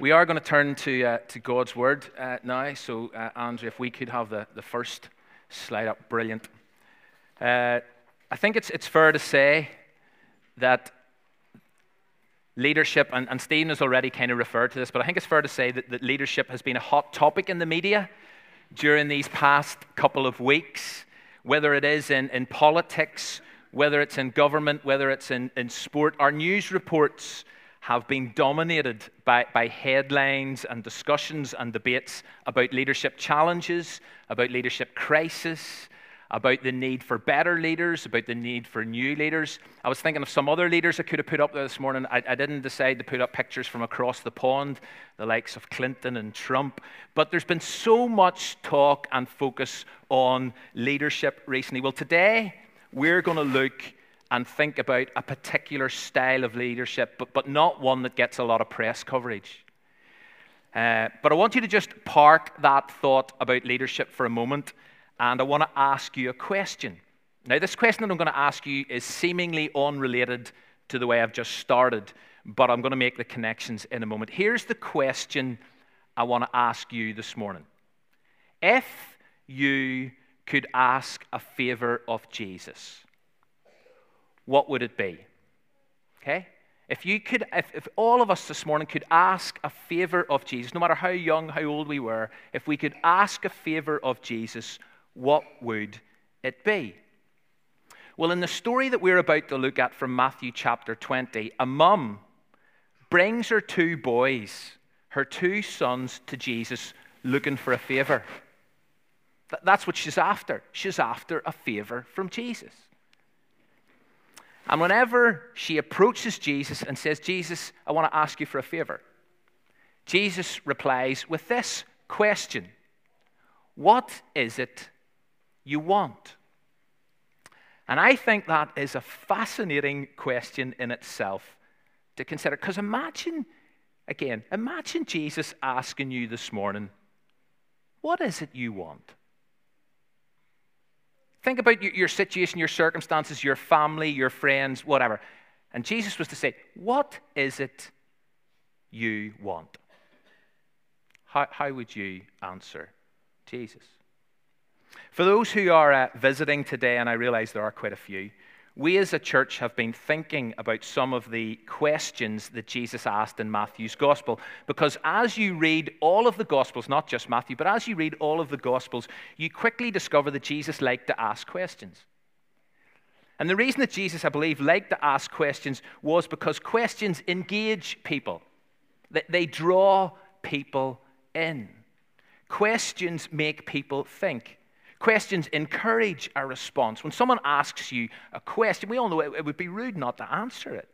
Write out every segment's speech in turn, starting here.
We are going to turn to, uh, to God's Word uh, now. So, uh, Andrew, if we could have the, the first slide up, brilliant. Uh, I think it's, it's fair to say that leadership, and, and Stephen has already kind of referred to this, but I think it's fair to say that, that leadership has been a hot topic in the media during these past couple of weeks, whether it is in, in politics, whether it's in government, whether it's in, in sport. Our news reports have been dominated by, by headlines and discussions and debates about leadership challenges, about leadership crisis, about the need for better leaders, about the need for new leaders. I was thinking of some other leaders I could have put up there this morning. I, I, didn't decide to put up pictures from across the pond, the likes of Clinton and Trump. But there's been so much talk and focus on leadership recently. Well, today we're going to look and think about a particular style of leadership, but, but not one that gets a lot of press coverage. Uh, but I want you to just park that thought about leadership for a moment, and I want to ask you a question. Now, this question that I'm going to ask you is seemingly unrelated to the way I've just started, but I'm going to make the connections in a moment. Here's the question I want to ask you this morning If you could ask a favor of Jesus, what would it be? Okay? If you could, if, if all of us this morning could ask a favor of Jesus, no matter how young, how old we were, if we could ask a favor of Jesus, what would it be? Well, in the story that we're about to look at from Matthew chapter 20, a mum brings her two boys, her two sons, to Jesus looking for a favor. That's what she's after. She's after a favor from Jesus. And whenever she approaches Jesus and says, Jesus, I want to ask you for a favor, Jesus replies with this question What is it you want? And I think that is a fascinating question in itself to consider. Because imagine, again, imagine Jesus asking you this morning, What is it you want? Think about your situation, your circumstances, your family, your friends, whatever. And Jesus was to say, What is it you want? How, how would you answer Jesus? For those who are uh, visiting today, and I realize there are quite a few, we as a church have been thinking about some of the questions that Jesus asked in Matthew's gospel. Because as you read all of the gospels, not just Matthew, but as you read all of the gospels, you quickly discover that Jesus liked to ask questions. And the reason that Jesus, I believe, liked to ask questions was because questions engage people, they draw people in. Questions make people think. Questions encourage a response. When someone asks you a question, we all know it, it would be rude not to answer it.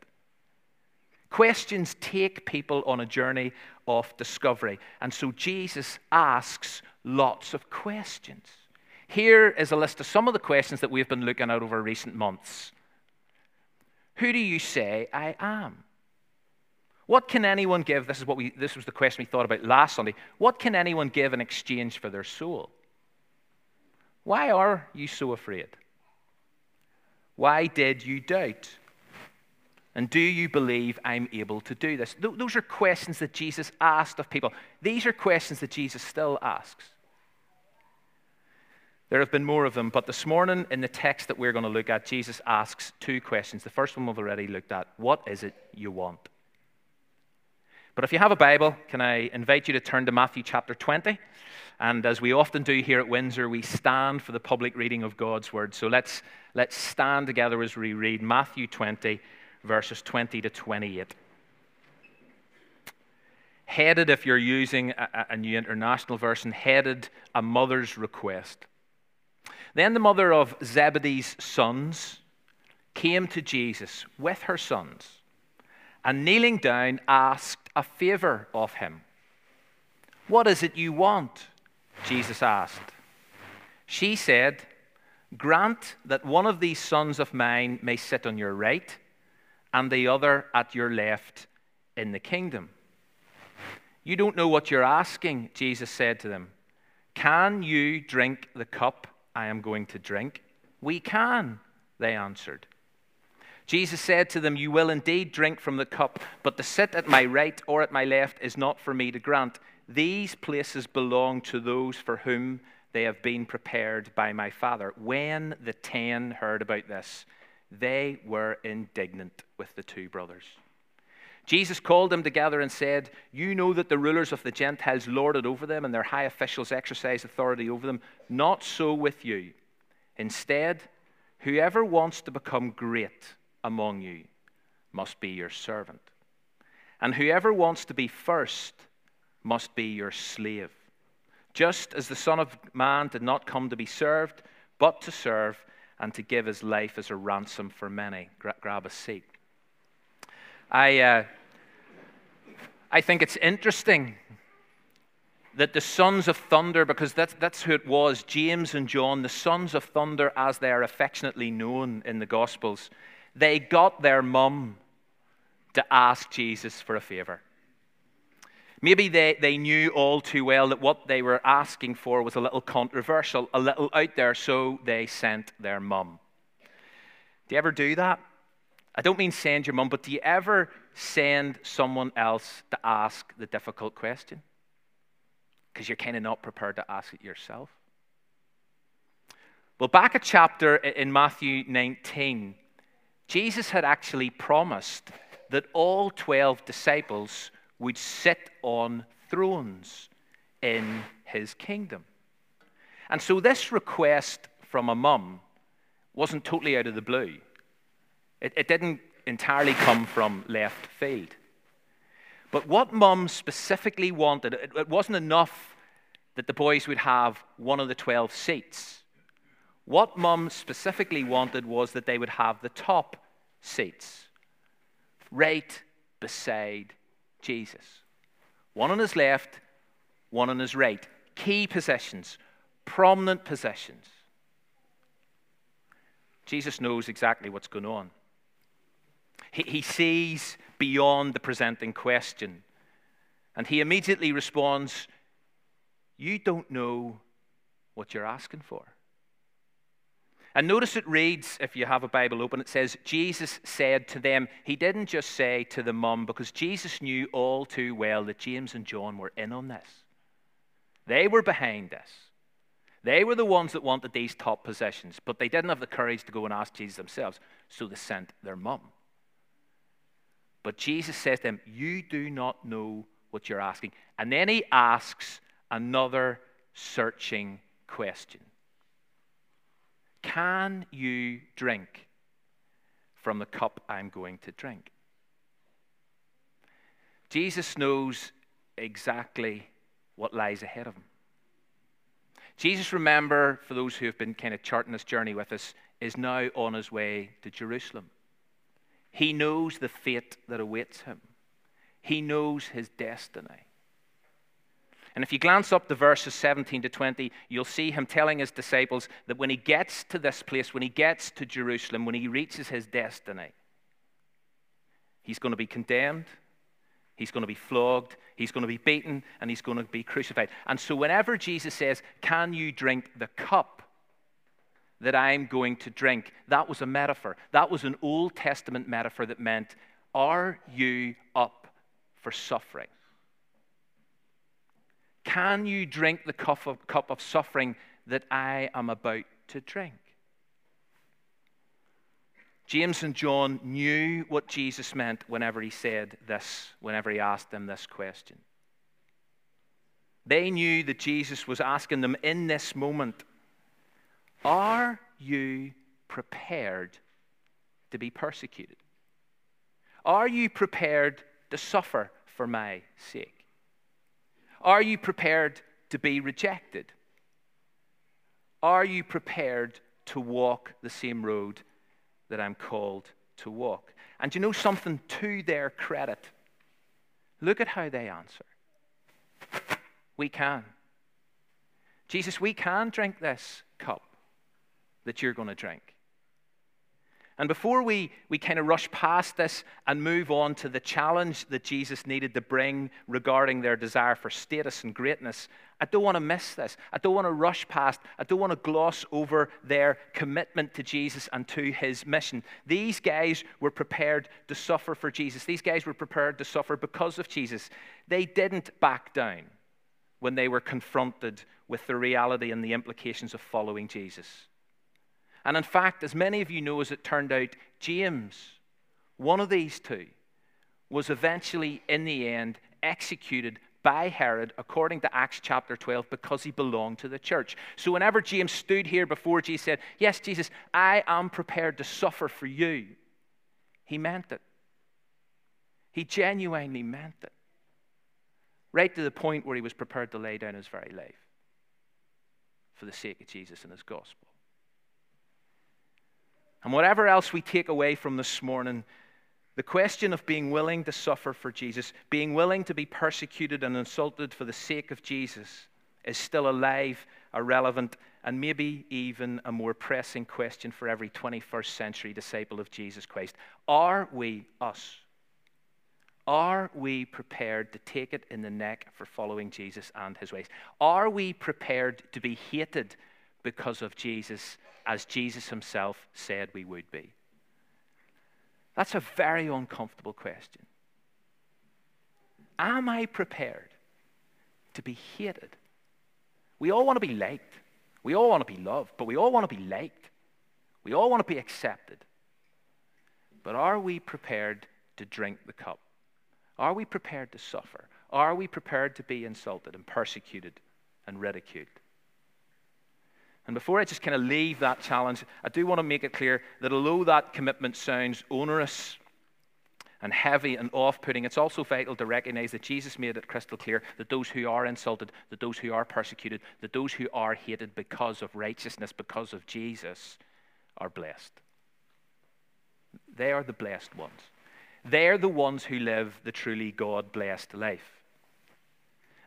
Questions take people on a journey of discovery. And so Jesus asks lots of questions. Here is a list of some of the questions that we've been looking at over recent months. Who do you say I am? What can anyone give? This is what we this was the question we thought about last Sunday. What can anyone give in exchange for their soul? Why are you so afraid? Why did you doubt? And do you believe I'm able to do this? Those are questions that Jesus asked of people. These are questions that Jesus still asks. There have been more of them, but this morning in the text that we're going to look at, Jesus asks two questions. The first one we've already looked at What is it you want? But if you have a Bible, can I invite you to turn to Matthew chapter 20? And as we often do here at Windsor, we stand for the public reading of God's word. So let's, let's stand together as we read Matthew 20, verses 20 to 28. Headed, if you're using a, a new international version, headed a mother's request. Then the mother of Zebedee's sons came to Jesus with her sons and kneeling down asked a favor of him. What is it you want? Jesus asked. She said, Grant that one of these sons of mine may sit on your right and the other at your left in the kingdom. You don't know what you're asking, Jesus said to them. Can you drink the cup I am going to drink? We can, they answered. Jesus said to them, You will indeed drink from the cup, but to sit at my right or at my left is not for me to grant. These places belong to those for whom they have been prepared by my Father. When the ten heard about this, they were indignant with the two brothers. Jesus called them together and said, You know that the rulers of the Gentiles lord it over them, and their high officials exercise authority over them. Not so with you. Instead, whoever wants to become great, among you must be your servant. And whoever wants to be first must be your slave. Just as the Son of Man did not come to be served, but to serve and to give his life as a ransom for many. Gra- grab a seat. I, uh, I think it's interesting that the sons of thunder, because that's, that's who it was, James and John, the sons of thunder, as they are affectionately known in the Gospels, they got their mum to ask Jesus for a favor. Maybe they, they knew all too well that what they were asking for was a little controversial, a little out there, so they sent their mum. Do you ever do that? I don't mean send your mum, but do you ever send someone else to ask the difficult question? Because you're kind of not prepared to ask it yourself. Well, back a chapter in Matthew 19, Jesus had actually promised that all 12 disciples would sit on thrones in his kingdom. And so this request from a mum wasn't totally out of the blue. It, it didn't entirely come from left field. But what mum specifically wanted, it, it wasn't enough that the boys would have one of the 12 seats. What mum specifically wanted was that they would have the top seats right beside Jesus. One on his left, one on his right. Key positions, prominent positions. Jesus knows exactly what's going on. He, he sees beyond the presenting question. And he immediately responds, You don't know what you're asking for. And notice it reads, if you have a Bible open, it says, Jesus said to them. He didn't just say to the mum, because Jesus knew all too well that James and John were in on this. They were behind this. They were the ones that wanted these top positions, but they didn't have the courage to go and ask Jesus themselves, so they sent their mum. But Jesus says to them, You do not know what you're asking. And then he asks another searching question can you drink from the cup I'm going to drink? Jesus knows exactly what lies ahead of him. Jesus, remember, for those who have been kind of charting this journey with us, is now on his way to Jerusalem. He knows the fate that awaits him, he knows his destiny. And if you glance up to verses 17 to 20, you'll see him telling his disciples that when he gets to this place, when he gets to Jerusalem, when he reaches his destiny, he's going to be condemned, he's going to be flogged, he's going to be beaten, and he's going to be crucified. And so, whenever Jesus says, Can you drink the cup that I'm going to drink? That was a metaphor. That was an Old Testament metaphor that meant, Are you up for suffering? Can you drink the cup of, cup of suffering that I am about to drink? James and John knew what Jesus meant whenever he said this, whenever he asked them this question. They knew that Jesus was asking them in this moment Are you prepared to be persecuted? Are you prepared to suffer for my sake? Are you prepared to be rejected? Are you prepared to walk the same road that I'm called to walk? And you know something to their credit? Look at how they answer. We can. Jesus, we can drink this cup that you're going to drink. And before we, we kind of rush past this and move on to the challenge that Jesus needed to bring regarding their desire for status and greatness, I don't want to miss this. I don't want to rush past. I don't want to gloss over their commitment to Jesus and to his mission. These guys were prepared to suffer for Jesus. These guys were prepared to suffer because of Jesus. They didn't back down when they were confronted with the reality and the implications of following Jesus. And in fact, as many of you know, as it turned out, James, one of these two, was eventually, in the end, executed by Herod according to Acts chapter 12 because he belonged to the church. So whenever James stood here before Jesus said, Yes, Jesus, I am prepared to suffer for you, he meant it. He genuinely meant it. Right to the point where he was prepared to lay down his very life for the sake of Jesus and his gospel. And whatever else we take away from this morning, the question of being willing to suffer for Jesus, being willing to be persecuted and insulted for the sake of Jesus, is still alive, a relevant, and maybe even a more pressing question for every 21st century disciple of Jesus Christ. Are we us? Are we prepared to take it in the neck for following Jesus and his ways? Are we prepared to be hated because of Jesus, as Jesus himself said we would be? That's a very uncomfortable question. Am I prepared to be hated? We all want to be liked. We all want to be loved, but we all want to be liked. We all want to be accepted. But are we prepared to drink the cup? Are we prepared to suffer? Are we prepared to be insulted and persecuted and ridiculed? And before I just kind of leave that challenge, I do want to make it clear that although that commitment sounds onerous and heavy and off putting, it's also vital to recognize that Jesus made it crystal clear that those who are insulted, that those who are persecuted, that those who are hated because of righteousness, because of Jesus, are blessed. They are the blessed ones. They're the ones who live the truly God blessed life.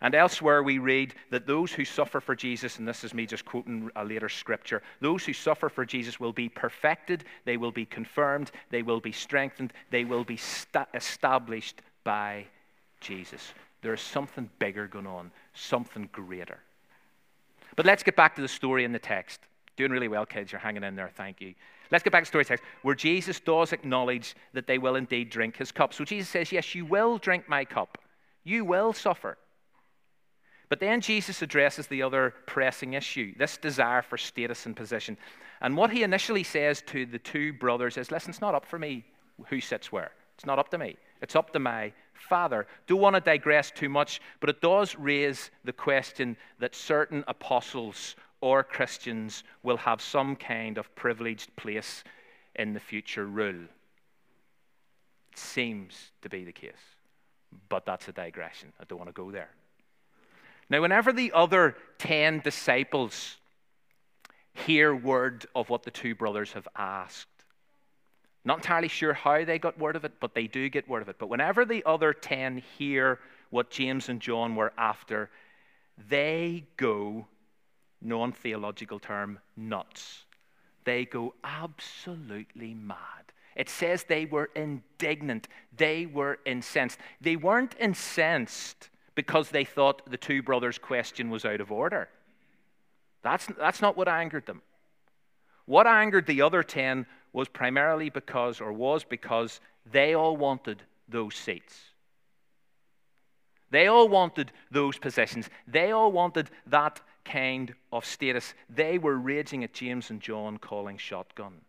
And elsewhere we read that those who suffer for Jesus, and this is me just quoting a later scripture, those who suffer for Jesus will be perfected, they will be confirmed, they will be strengthened, they will be sta- established by Jesus. There is something bigger going on, something greater. But let's get back to the story in the text. Doing really well, kids. You're hanging in there. Thank you. Let's get back to the story text, where Jesus does acknowledge that they will indeed drink his cup. So Jesus says, Yes, you will drink my cup. You will suffer. But then Jesus addresses the other pressing issue this desire for status and position. And what he initially says to the two brothers is listen, it's not up for me who sits where. It's not up to me. It's up to my Father. Don't want to digress too much, but it does raise the question that certain apostles or Christians will have some kind of privileged place in the future rule. It seems to be the case, but that's a digression. I don't want to go there. Now, whenever the other 10 disciples hear word of what the two brothers have asked, not entirely sure how they got word of it, but they do get word of it. But whenever the other 10 hear what James and John were after, they go, non theological term, nuts. They go absolutely mad. It says they were indignant. They were incensed. They weren't incensed because they thought the two brothers' question was out of order. That's, that's not what angered them. What angered the other 10 was primarily because, or was because, they all wanted those seats. They all wanted those positions. They all wanted that kind of status. They were raging at James and John calling shotgun.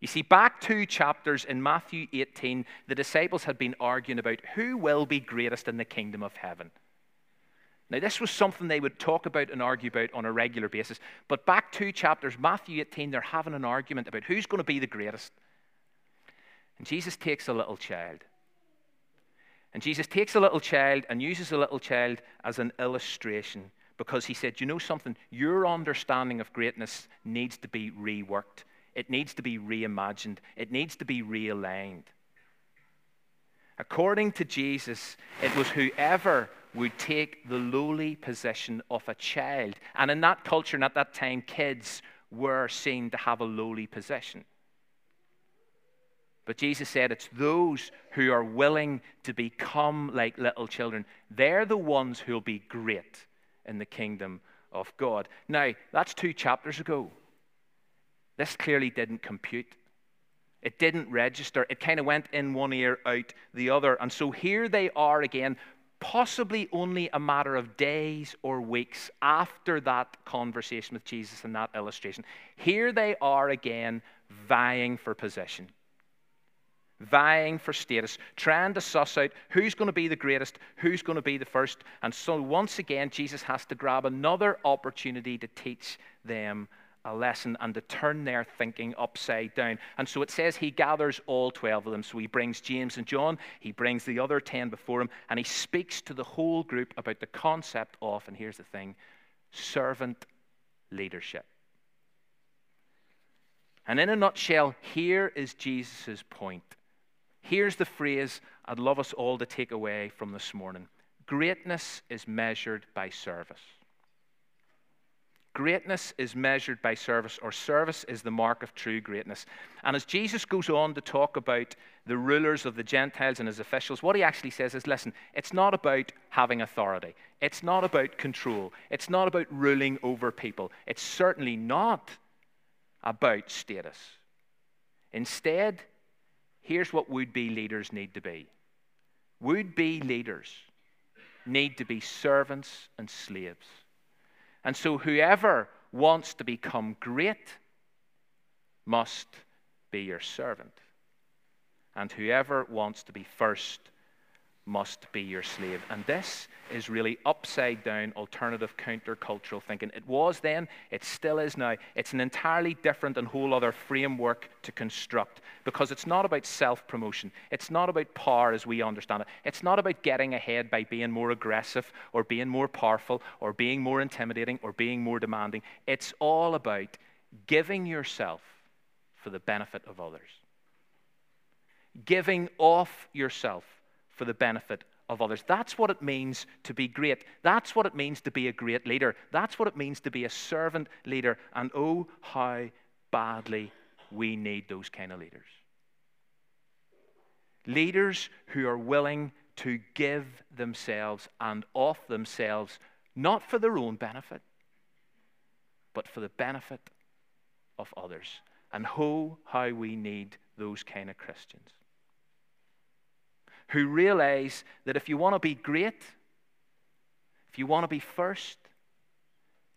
You see, back two chapters in Matthew 18, the disciples had been arguing about who will be greatest in the kingdom of heaven. Now, this was something they would talk about and argue about on a regular basis. But back two chapters, Matthew 18, they're having an argument about who's going to be the greatest. And Jesus takes a little child. And Jesus takes a little child and uses a little child as an illustration because he said, You know something? Your understanding of greatness needs to be reworked. It needs to be reimagined, it needs to be realigned. According to Jesus, it was whoever would take the lowly position of a child. And in that culture and at that time, kids were seen to have a lowly position. But Jesus said it's those who are willing to become like little children. They're the ones who'll be great in the kingdom of God. Now, that's two chapters ago. This clearly didn't compute. It didn't register. It kind of went in one ear, out the other. And so here they are again, possibly only a matter of days or weeks after that conversation with Jesus and that illustration. Here they are again, vying for position vying for status, trying to suss out who's going to be the greatest, who's going to be the first. And so once again, Jesus has to grab another opportunity to teach them a lesson and to turn their thinking upside down. And so it says he gathers all 12 of them. So he brings James and John, he brings the other 10 before him, and he speaks to the whole group about the concept of, and here's the thing, servant leadership. And in a nutshell, here is Jesus' point. Here's the phrase I'd love us all to take away from this morning Greatness is measured by service. Greatness is measured by service, or service is the mark of true greatness. And as Jesus goes on to talk about the rulers of the Gentiles and his officials, what he actually says is listen, it's not about having authority, it's not about control, it's not about ruling over people, it's certainly not about status. Instead, here's what would be leaders need to be would be leaders need to be servants and slaves. And so, whoever wants to become great must be your servant. And whoever wants to be first must be your slave. And this is really upside down alternative countercultural thinking. It was then, it still is now. It's an entirely different and whole other framework to construct because it's not about self promotion. It's not about power as we understand it. It's not about getting ahead by being more aggressive or being more powerful or being more intimidating or being more demanding. It's all about giving yourself for the benefit of others. Giving off yourself for the benefit of others. That's what it means to be great. That's what it means to be a great leader. That's what it means to be a servant leader. And oh, how badly we need those kind of leaders. Leaders who are willing to give themselves and off themselves, not for their own benefit, but for the benefit of others. And oh, how we need those kind of Christians who realize that if you want to be great, if you want to be first,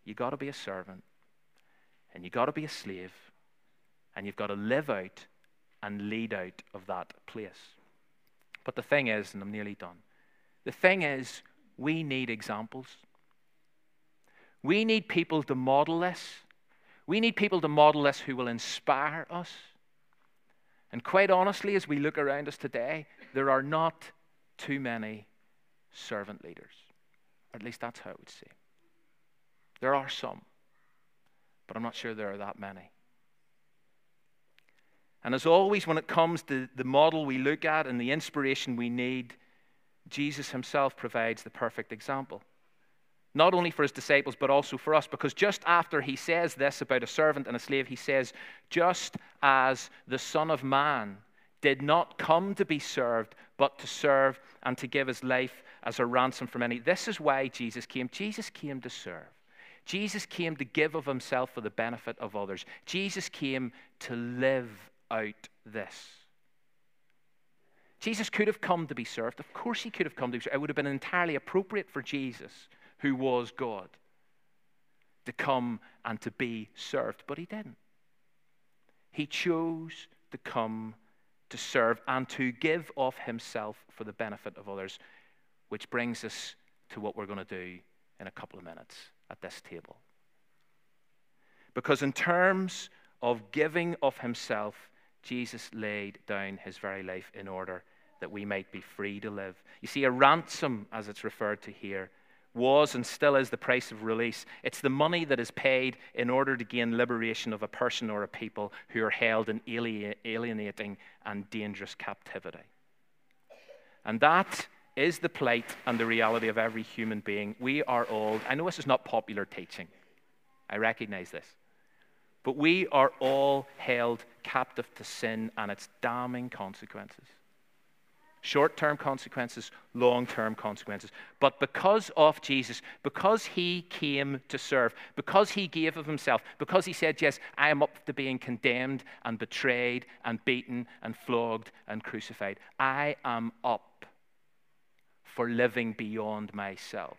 you got to be a servant and you got to be a slave and you've got to live out and lead out of that place. But the thing is, and I'm nearly done, the thing is, we need examples. We need people to model this. We need people to model this who will inspire us. And quite honestly, as we look around us today, there are not too many servant leaders. At least that's how I would say. There are some, but I'm not sure there are that many. And as always, when it comes to the model we look at and the inspiration we need, Jesus himself provides the perfect example. Not only for his disciples, but also for us. Because just after he says this about a servant and a slave, he says, Just as the Son of Man did not come to be served, but to serve and to give his life as a ransom for many. This is why Jesus came. Jesus came to serve. Jesus came to give of himself for the benefit of others. Jesus came to live out this. Jesus could have come to be served. Of course, he could have come to be served. It would have been entirely appropriate for Jesus, who was God, to come and to be served, but he didn't. He chose to come to serve and to give of himself for the benefit of others, which brings us to what we're going to do in a couple of minutes at this table. Because, in terms of giving of himself, Jesus laid down his very life in order that we might be free to live. You see, a ransom, as it's referred to here, was and still is the price of release. It's the money that is paid in order to gain liberation of a person or a people who are held in alienating and dangerous captivity. And that is the plight and the reality of every human being. We are all, I know this is not popular teaching, I recognize this. But we are all held captive to sin and its damning consequences short term consequences, long term consequences. But because of Jesus, because he came to serve, because he gave of himself, because he said, Yes, I am up to being condemned and betrayed and beaten and flogged and crucified, I am up for living beyond myself.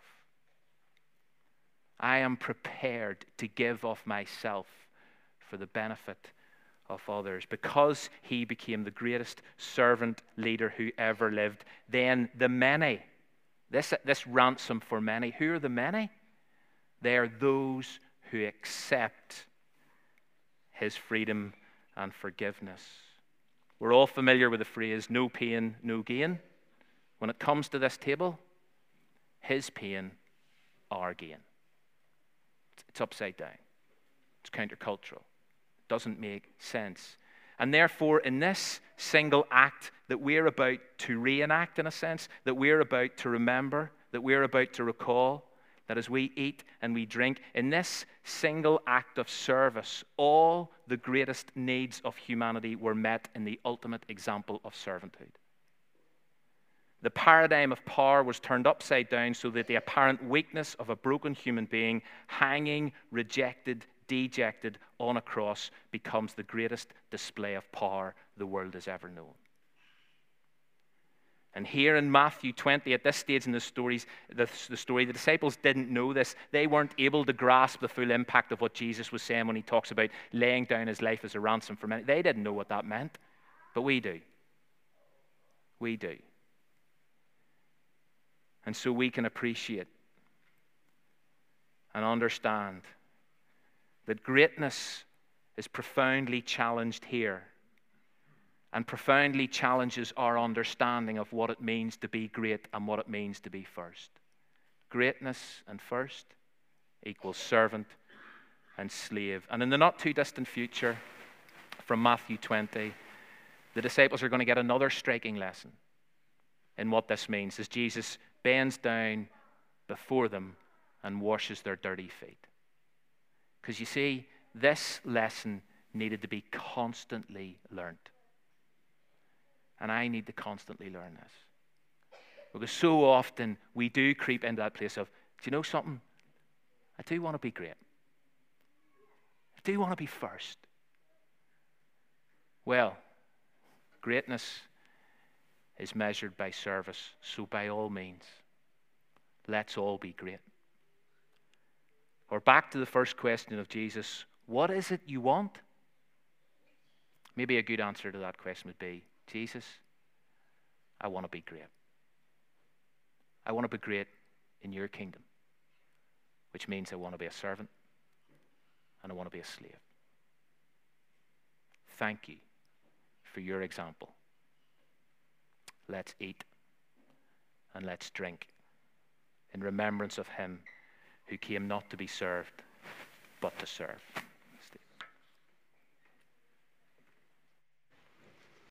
I am prepared to give of myself for the benefit of others. Because he became the greatest servant leader who ever lived, then the many, this, this ransom for many, who are the many? They are those who accept his freedom and forgiveness. We're all familiar with the phrase no pain, no gain. When it comes to this table, his pain, our gain. It's upside down, it's countercultural doesn't make sense. And therefore, in this single act that we're about to reenact, in a sense, that we're about to remember, that we're about to recall, that as we eat and we drink, in this single act of service, all the greatest needs of humanity were met in the ultimate example of servanthood. The paradigm of power was turned upside down so that the apparent weakness of a broken human being, hanging, rejected, dejected on a cross becomes the greatest display of power the world has ever known. And here in Matthew 20, at this stage in the, stories, the, the, story, the disciples didn't know this. They weren't able to grasp the full impact of what Jesus was saying when he talks about laying down his life as a ransom for many. They didn't know what that meant, but we do. We do. And so we can appreciate and understand that greatness is profoundly challenged here and profoundly challenges our understanding of what it means to be great and what it means to be first. Greatness and first equals servant and slave. And in the not too distant future, from Matthew 20, the disciples are going to get another striking lesson in what this means as Jesus bends down before them and washes their dirty feet. Because you see, this lesson needed to be constantly learned. And I need to constantly learn this. Because so often we do creep into that place of, do you know something? I do want to be great. I do want to be first. Well, greatness is measured by service. So, by all means, let's all be great. Or back to the first question of Jesus what is it you want? Maybe a good answer to that question would be Jesus, I want to be great. I want to be great in your kingdom, which means I want to be a servant and I want to be a slave. Thank you for your example. Let's eat and let's drink in remembrance of him who came not to be served, but to serve.